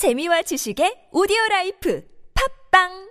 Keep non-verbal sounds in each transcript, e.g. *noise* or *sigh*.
재미와 지식의 오디오 라이프. 팝빵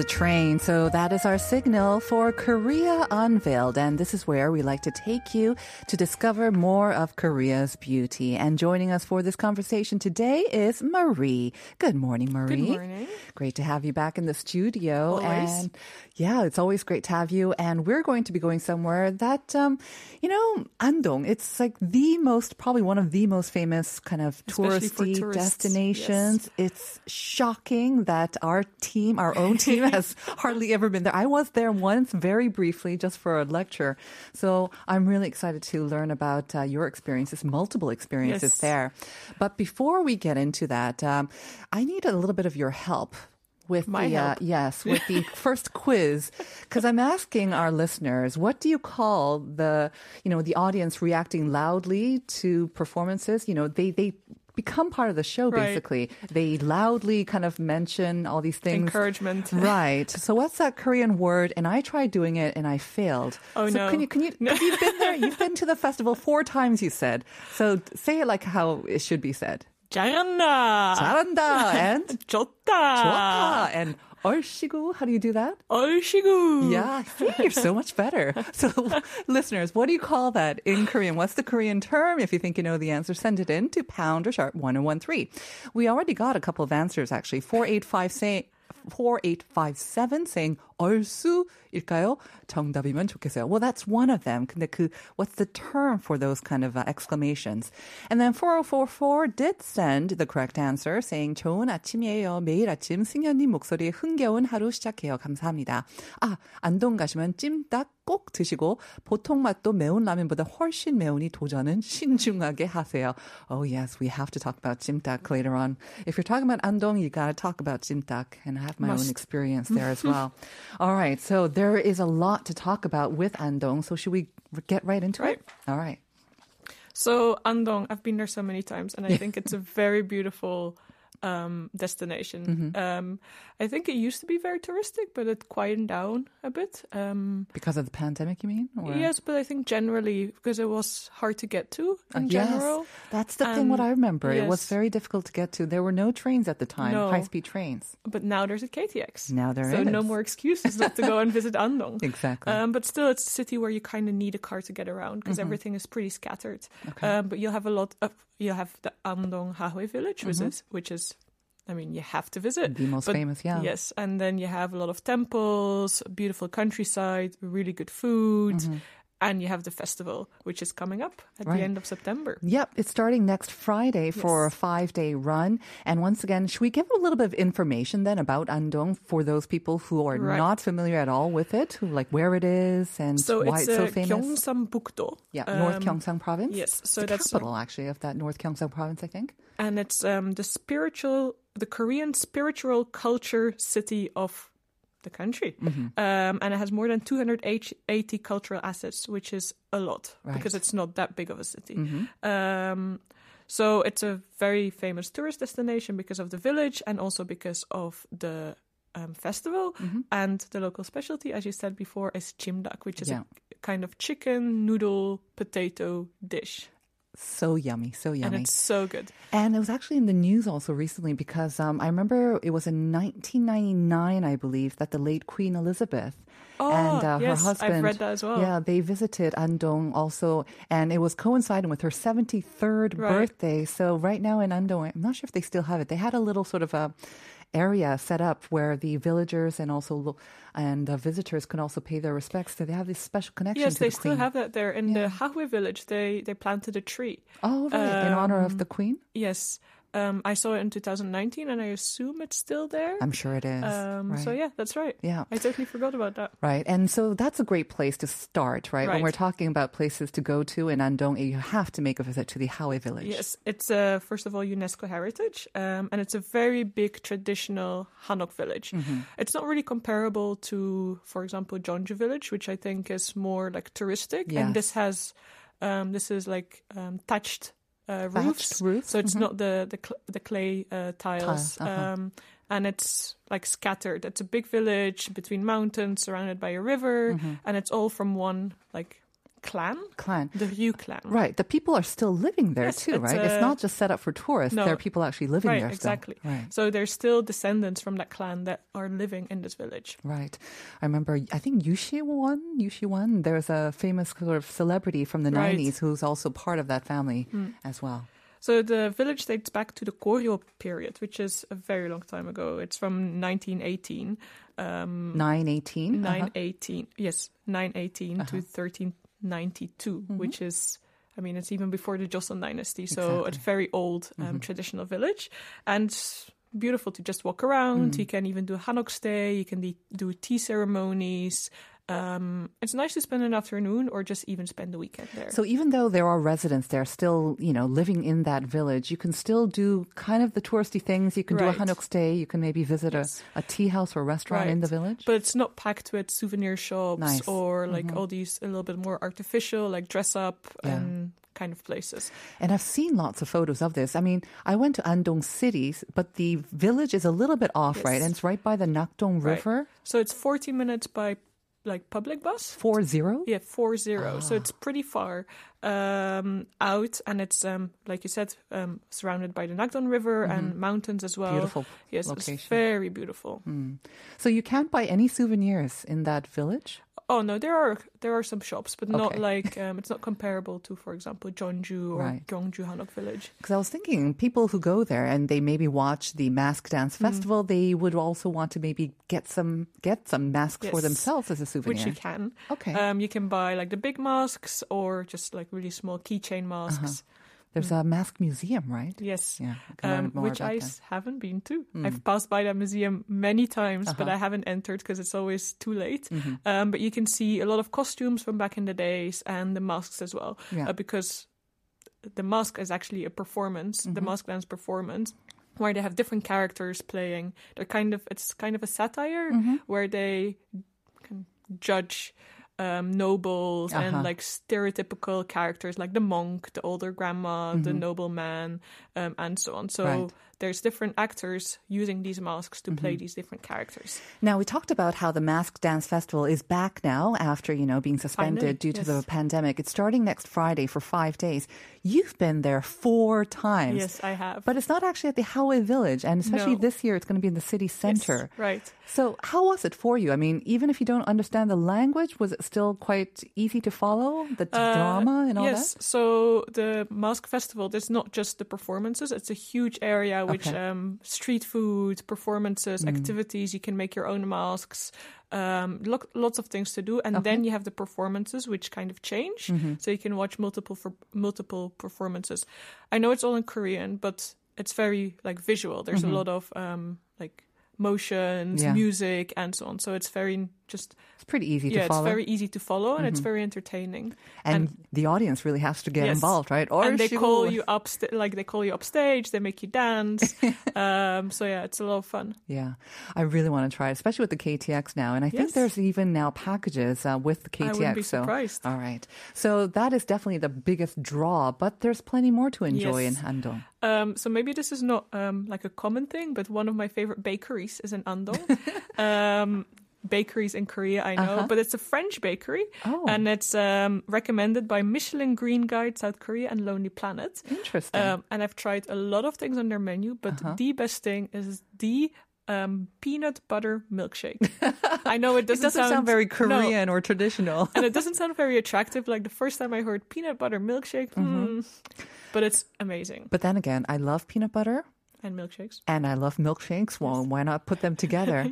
the train, so that is our signal for Korea Unveiled. And this is where we like to take you to discover more of Korea's beauty. And joining us for this conversation today is Marie. Good morning, Marie. Good morning. Great to have you back in the studio. Always. And yeah, it's always great to have you. And we're going to be going somewhere that, um, you know, Andong, it's like the most, probably one of the most famous kind of touristy destinations. It's shocking that our team, our own *laughs* team, has hardly ever been there. I was there once, very briefly, just for a lecture. So I'm really excited to learn about uh, your experiences, multiple experiences Yes. there. But before we get into that, um, I need a little bit of your help. With My the uh, yes, *laughs* with the first quiz, because I'm asking our listeners, what do you call the you know the audience reacting loudly to performances? You know, they they become part of the show Right. basically. They loudly kind of mention all these things. Encouragement. Right. *laughs* So what's that Korean word? And I tried doing it and I failed. Oh, so no. Can you can you have you been there? You've been to the festival *laughs* four times. You said. So say it like how it should be said. 잘한다. 잘한다 and *laughs* 좋다. 좋다 and 얼씨구. How do you do that? 얼씨구. Yeah, see, you're so much better. *laughs* So, listeners, what do you call that in Korean? What's the Korean term? If you think you know the answer, send it in to pound or sharp 1013. We already got a couple of answers, actually. 485 say, 4857 saying 얼쑤일까요? 정답이면 좋겠어요. Well, that's one of them. 근데 그, what's the term for those kind of uh, exclamations? And then 4044 did send the correct answer saying 좋은 아침이에요. 매일 아침 승현님 목소리에 흥겨운 하루 시작해요. 감사합니다. 아, 안동 가시면 찜닭 꼭 드시고 보통 맛도 매운 라면보다 훨씬 매우니 도전은 신중하게 하세요. Oh yes, we have to talk about 찜닭 later on. If you're talking about 안동, you gotta talk about 찜닭. And I have my own Must. experience there as well. All right, so there is a lot to talk about with Andong. So should we get right into Right. it? All right. So Andong, I've been there so many times, and I think it's a very beautiful um, destination. Mm-hmm. Um, I think it used to be very touristic, but it quieted down a bit. Um, Because of the pandemic, you mean? Or- yes, but I think generally because it was hard to get to Uh, in yes, general. that's the thing. What I remember, it was very difficult to get to. There were no trains at the time, No. high-speed trains. But now there's a KTX. Now there so no more excuses not to go and visit *laughs* Andong. Exactly. Um, but still, it's a city where you kind of need a car to get around because Mm-hmm. everything is pretty scattered. Um, but you'll have a lot of you'll have the Andong Hahoe village, which is which is, I mean, you have to visit. Mm-hmm. The most But- famous, yeah. Yes, and then you have a lot of temples, beautiful countryside, really good food, and you have the festival, which is coming up at. Right. the end of September. Yep, it's starting next Friday for a five day run. And once again, should we give a little bit of information then about Andong for those people who are Right. not familiar at all with it, who like where it is and So why it's it's so uh, famous? Gyeongsangbuk-do. yeah, North Um, Gyeongsang province. yes, so the that's- capital actually of that North Gyeongsang province, I think. and it's um, the spiritual, the Korean spiritual culture city of the country, Mm-hmm. um, and it has more than 280 cultural assets, which is a lot Right. because it's not that big of a city. Mm-hmm. Um, so it's a very famous tourist destination because of the village and also because of the um, festival Mm-hmm. and the local specialty, as you said before, is jjimdak, which is Yeah. a kind of chicken noodle potato dish, So yummy, so yummy. and it's so good. And it was actually in the news also recently because um, I remember it was in 1999, I believe, that the late Queen Elizabeth and uh, Oh, yes, her I've husband. read that as well. Yeah, they visited Andong also, and it was coinciding with her 73rd Right. birthday. So right now in Andong, I'm not sure if they still have it. They had a little sort of a area set up where the villagers and also and uh, visitors can also pay their respects. So they have this special connection Yes, they the still have that there in Yeah. the Hahoe village. They they planted a tree. Oh, right, in honor of Um, the Queen. Yes, Um, I saw it in 2019, and I assume it's still there. I'm sure it is. Um, So yeah, that's right. Yeah. I totally forgot about that. Right. And so that's a great place to start, right? When we're talking about places to go to in Andong, you have to make a visit to the Hahoe village. Yes, it's uh, first of all UNESCO heritage, um, and it's a very big traditional Hanok village. Mm-hmm. It's not really comparable to, for example, Jeonju village, which I think is more like touristic, and this has um, this is like um, thatched. Uh, roofs, roofs, so it's not the the, cl- the clay uh, tiles, uh-huh. um, and it's like scattered. It's a big village between mountains, surrounded by a river, Mm-hmm. and it's all from one like clan, Clan. the Ryu clan. Right. The people are still living there Yes, too, it's, right? it's uh, not just set up for tourists. no. There are people actually living Right, there still. exactly. Right. So there's still descendants from that clan that are living in this village. Right. I remember, I think Ryu Si-won, Ryu Si-won, there's a famous sort of celebrity from the Right. 90s who's also part of that family as well. So the village dates back to the Koryo period, which is a very long time ago. It's from 1918, um, 918. uh-huh. 918, yes, 918 to 1392, mm-hmm. which is. I mean, it's even before the Joseon dynasty, so it's very old um, mm-hmm. traditional village, and beautiful to just walk around. Mm-hmm. You can even do a hanok stay. You can de- do tea ceremonies. Um, it's nice to spend an afternoon or just even spend the weekend there. So even though there are residents there still, you know, living in that village, you can still do kind of the touristy things. You can do a Right. Hanok stay. You can maybe visit Yes. a, a tea house or restaurant in the village. but it's not packed with souvenir shops Nice. Mm-hmm. or like all these a little bit more artificial, like dress up Yeah. and kind of places. And I've seen lots of photos of this. I mean, I went to Andong City, but the village is a little bit off, Yes. right? And it's right by the Nakdong Right. River. So it's 40 minutes by like public bus. Four zero. Yeah, four zero. Ah. So it's pretty far um, out, and it's um, like you said, um, surrounded by the Nakdong River and mountains as well. Mm-hmm. Beautiful Yes, location. it's very beautiful. So you can't buy any souvenirs in that village. Oh no, there are there are some shops, but not Okay. like *laughs* um, it's not comparable to, for example, Jeonju or Right. Gyeongju Hanok Village. Because I was thinking, people who go there and they maybe watch the mask dance Mm. festival, they would also want to maybe get some get some masks for themselves as a souvenir. Which you can. Okay. Um, you can buy like the big masks or just like really small keychain Uh-huh. There's a mask museum, right? Yes. Yeah, we can learn Um, which I that. Haven't been to. I've passed by that museum many times, but Uh-huh. I haven't entered because it's always too late. Mm-hmm. Um, but you can see a lot of costumes from back in the days and the masks as well, Yeah. uh, because the mask is actually a performance, Mm-hmm. the mask dance performance. Where they have different characters playing, they're kind of it's kind of a satire Mm-hmm. where they can judge um, nobles Uh-huh. and like stereotypical characters like the monk, the older grandma, the nobleman, um, and so on. So Mm-hmm. Right. There's different actors using these masks to Mm-hmm. play these different characters. Now we talked about how the Mask Dance Festival is back now after you know being suspended Finally, due to the pandemic. It's starting next Friday for five days. You've been there four times. Yes, I have. But it's not actually at the Hahoe Village, and especially No. this year, it's going to be in the city Yes, center. right. So, how was it for you? I mean, even if you don't understand the language, was it still quite easy to follow the Uh, drama and all that? yes. So the Mask Festival, there's not just the performances. It's a huge area which Okay. Mm. um, street food, performances, activities. You can make your own masks. Um, lo- lots of things to do, and then you have the performances, which kind of change. Mm-hmm. So you can watch multiple for multiple performances. I know it's all in Korean, but it's very like visual. There's a lot of um, like motions, Mm-hmm. Yeah. music, and so on. So it's very just It's pretty easy yeah, to follow. Mm-hmm. it's very easy to follow, and it's very entertaining. and, the audience really has to get Yes. involved, right? Or and they call will- you up, st- like they call you up stage. They make you dance. *laughs* um, so yeah, it's a lot of fun. Yeah, I really want to try, it, especially with the KTX now. And I think there's even now packages uh, with the KTX. I wouldn't be so- surprised. all right, so that is definitely the biggest draw. But there's plenty more to enjoy in Yes. Andong. Um, so maybe this is not um, like a common thing, but one of my favorite bakeries is in Andong. *laughs* bakeries in Korea, I know, but it's a French bakery, Uh-huh. Oh. and it's um, recommended by Michelin Green Guide South Korea and Lonely Planet. Interesting. Um, and I've tried a lot of things on their menu, but Uh-huh. the best thing is the um, peanut butter milkshake. *laughs* I know it it doesn't, doesn't sound, very no, Korean or traditional. and it *laughs* doesn't sound very attractive. Like the first time I heard peanut butter milkshake, Mm-hmm. hmm, but it's amazing. But then again, I love peanut butter. And milkshakes. and I love milkshakes. Well, why not put them *laughs* together?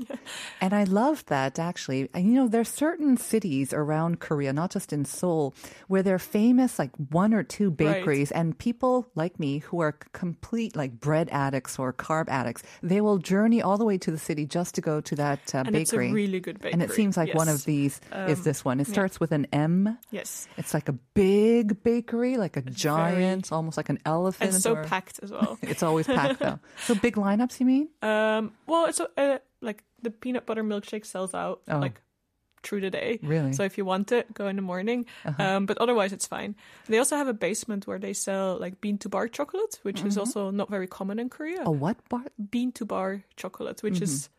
And I love that actually. And you know, there's certain cities around Korea, not just in Seoul, where they're famous like one or two bakeries, and people like me who are complete like bread addicts or carb addicts, they will journey all the way to the city just to go to that uh, And it's a bakery. really good bakery. and it seems like one of these is Um, this one. It yeah. starts with an M. Yes. It's like a big bakery, like a very- giant, almost like an elephant. And so or- packed as well. *laughs* It's always packed though. So big lineups, you mean? um, well, it's a, uh, like the peanut butter milkshake sells out Oh. like through the day. Really? So if you want it, go in the morning. Uh-huh. Um, but otherwise, it's fine. They also have a basement where they sell like bean to bar chocolate, which Mm-hmm. is also not very common in Korea. A what bar? Bean to bar chocolate, which is Mm-hmm.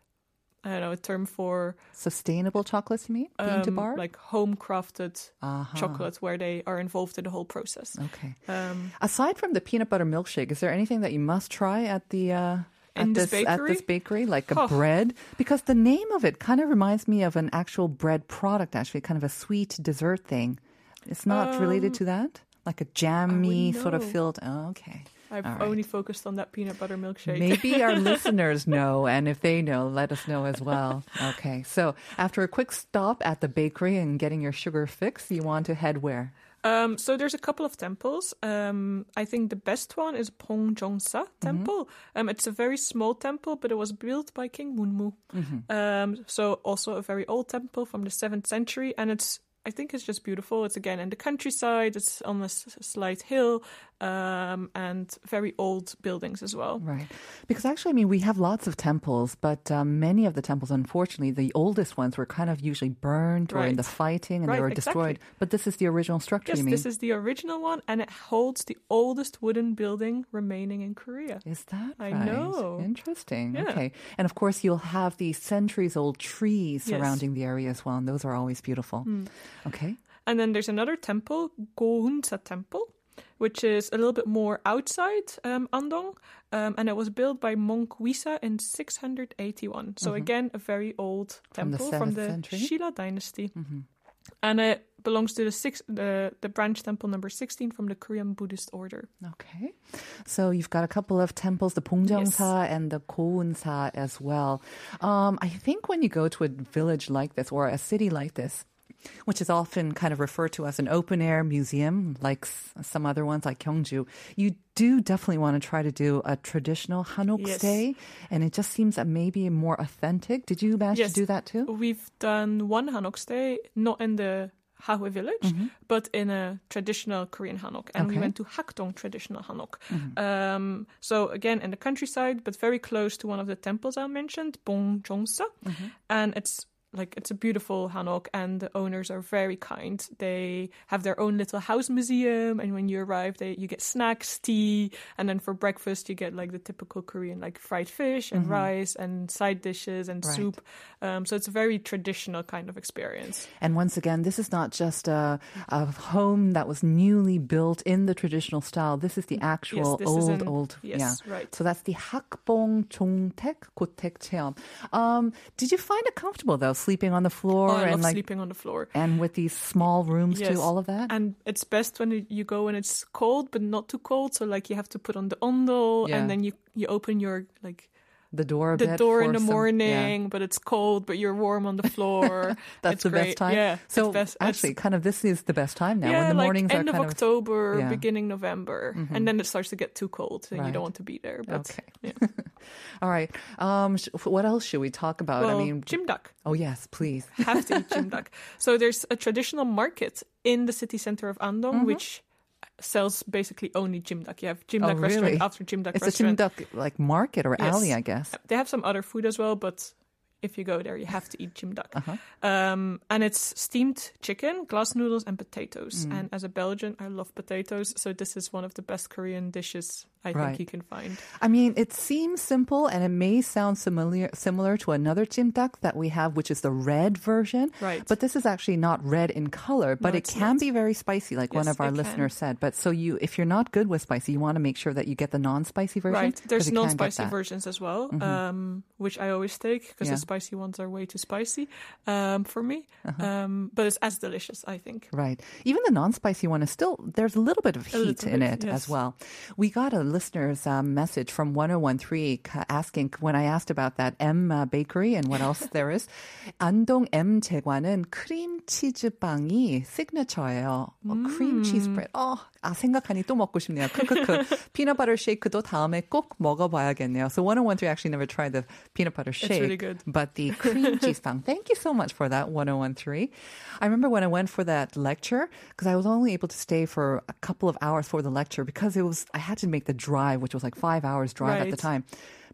I don't know a term for Sustainable chocolates, you mean? Bean to um, bar? like home crafted Uh-huh. chocolate where they are involved in the whole process. Okay. Um, Aside from the peanut butter milkshake, is there anything that you must try at the uh, at this at this bakery, like a Oh. bread? Because the name of it kind of reminds me of an actual bread product, actually, kind of a sweet dessert thing. It's not related to that, like a jammy sort of filled. Oh, okay. I've right. only focused on that peanut butter milkshake. Maybe our *laughs* listeners know, and if they know, let us know as well. Okay, so after a quick stop at the bakery and getting your sugar fix, you want to head where? Um, so there's a couple of temples. Um, I think the best one is Bongjeongsa Temple. Um, it's a very small temple, but it was built by King Munmu. Um, so also a very old temple from the seventh century, and it's I think it's just beautiful. It's again in the countryside. It's on a s- slight hill, um, and very old buildings as well. Right. Because actually, I mean, we have lots of temples, but um, many of the temples, unfortunately, the oldest ones were kind of usually burned or in the fighting and they Right, were exactly. destroyed. But this is the original structure, Yes, you mean? this is the original one, and it holds the oldest wooden building remaining in Korea. Is that I right? know. Interesting. Yeah. Okay. And of course, you'll have these centuries old trees Yes. Surrounding the area as well, and those are always beautiful. Okay. And then there's another temple, Gounsa Temple, which is a little bit more outside um, Andong, um, and it was built by monk Uisang in 681. So again, a very old Mm-hmm. From the temple from the? Mm-hmm. Silla dynasty, and it belongs to the six, the the branch temple number 16 from the Korean Buddhist order. Okay. So you've got a couple of temples, the Bongjeongsa and the Gounsa as well. Um, I think when you go to a village like this or a city like this, which is often kind of referred to as an open air museum, like some other ones like Gyeongju, you do definitely want to try to do a traditional Hanok Yes. stay. And it just seems that maybe more authentic. Did you manage Yes. to do that too? We've done one Hanok stay, not in the Hahoe village, mm-hmm. but in a traditional Korean Hanok. And we went to Hakbong traditional Hanok. Mm-hmm. Um, so again, in the countryside, but very close to one of the temples I mentioned, Bongjeongsa. Mm-hmm. And it's like it's a beautiful hanok and the owners are very kind. They have their own little house museum and when you arrive they you get snacks tea and then for breakfast you get like the typical korean like fried fish and mm-hmm. rice and side dishes and right. soup. Um, so it's a very traditional kind of experience. And once again this is not just a, a home that was newly built in the traditional style. This is the actual yes, old an, old yes, yeah. right. So that's the Hakbong Jongtaek Gotaek um, did you find it comfortable though? Sleeping on the floor oh, i and love like sleeping on the floor and with these small rooms Yes. too, all of that? And it's best when you go and it's cold, but not too cold. So like you have to put on the ondol, Yeah. and then you you open your like the door the door in the some- yeah. morning, but it's cold, but you're warm on the *laughs* floor. That's It's the great. best time. Yeah. So best. actually, kind of this is the best time now yeah, when the like mornings end are of October, Yeah. Mm-hmm. beginning November, and then it starts to get too cold, and Right. you don't want to be there. But Okay. yeah. *laughs* All right. Um, sh- what else should we talk about? well, I mean, jjimdak. oh yes, please. have to eat jjimdak. *laughs* So there's a traditional market in the city center of Andong, Mm-hmm. which sells basically only jjimdak. You have jjimdak Oh, restaurant really? after jjimdak It's a restaurant. jjimdak like market or Yes. alley, I guess. They have some other food as well, but if you go there, you have to eat jjimdak. Uh-huh. Um, and it's steamed chicken, glass noodles, and potatoes. Mm. And as a Belgian, I love potatoes, so this is one of the best Korean dishes I Right. think you can find. I mean, it seems simple and it may sound familiar similar to another jjimdak that we have, which is the red version. Right. But this is actually not red in color, but it can not. be very spicy, like one of our it can. listeners said. But so you, if you're not good with spicy, you want to make sure that you get the non-spicy version. Right. There's you can't get non-spicy. Mm-hmm. versions as well, um, which I always take because Yeah. the spicy ones are way too spicy um, for me. Uh-huh. Um, but it's as delicious, I think. Right. Even the non-spicy one is still there's a little bit of heat in bit, it as well. We got a listener's um, message from 1013 ca- asking when I asked about that M uh, bakery and what else *laughs* there is. 안동 M 제과는 크림 치즈 빵이 시그니처예요. 어, 크림 치즈 브레드. 어, 아 생각하니 또 먹고 싶네요. 크크크. *laughs* peanut butter shake도 다음에 꼭 먹어봐야겠네요. So 1013 actually never tried the peanut butter shake. really good. But the cream cheese *laughs* 빵. Thank you so much for that 1013. I remember when I went for that lecture because I was only able to stay for a couple of hours for the lecture because it was I had to make the drive, which was like five hours drive at the Right. time.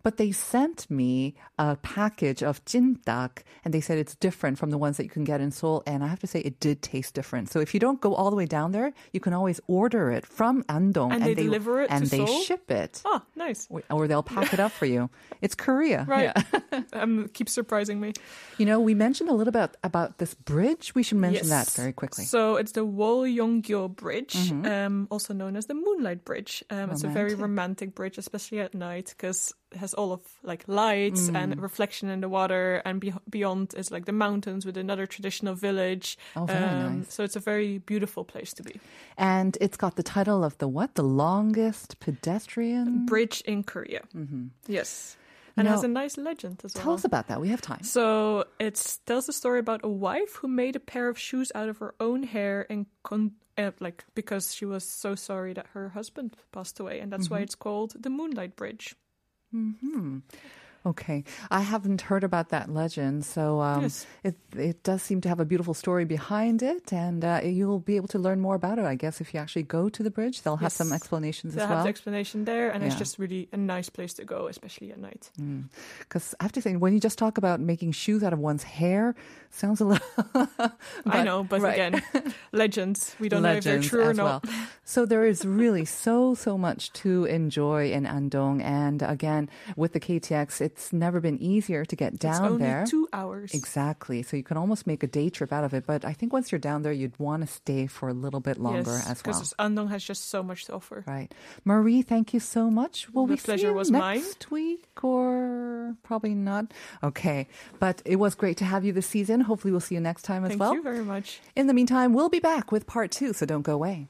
But they sent me a package of 찐닭, and they said it's different from the ones that you can get in Seoul. And I have to say, it did taste different. So if you don't go all the way down there, you can always order it from Andong, And they deliver it and to they Seoul? ship it, Oh, nice. or, or they'll pack it up for you. *laughs* It's Korea, Right. Yeah. *laughs* um, keep surprising me. You know, we mentioned a little bit about this bridge. We should mention that very quickly. So it's the Woryeonggyo Bridge, Mm-hmm. um, also known as the Moonlight Bridge. Um, it's a very romantic bridge, especially at night, because has all of like lights Mm. and reflection in the water, and be- beyond is like the mountains with another traditional village. Um, Oh, very nice. So it's a very beautiful place to be. And it's got the title of the what? The longest pedestrian. Bridge in Korea. Mm-hmm. Yes, and Now- has a nice legend as well. Tell us about that. We have time. So it tells a story about a wife who made a pair of shoes out of her own hair and con- uh, like because she was so sorry that her husband passed away, and that's why it's called the Moonlight Bridge. Okay, I haven't heard about that legend, so um, Yes. it it does seem to have a beautiful story behind it, and uh, you'll be able to learn more about it, I guess, if you actually go to the bridge. They'll have some explanations They as have well. the explanation there, and it's just really a nice place to go, especially at night. Because I have to say, when you just talk about making shoes out of one's hair, sounds a little. *laughs* I know, but right. again, *laughs* legends. We don't know if they're true or not. well. So there is really so so much to enjoy in Andong, and again with the KTX, it's never been easier to get down. It's down only there. two hours. Exactly. So you can almost make a day trip out of it. But I think once you're down there, you'd want to stay for a little bit longer yes, as well. because Andong has just so much to offer. Right. Marie, thank you so much. Will The we see pleasure you was mine. next week or probably not? Okay. But it was great to have you this season. Hopefully we'll see you next time as Thank well. Thank you very much. In the meantime, we'll be back with part two, so don't go away.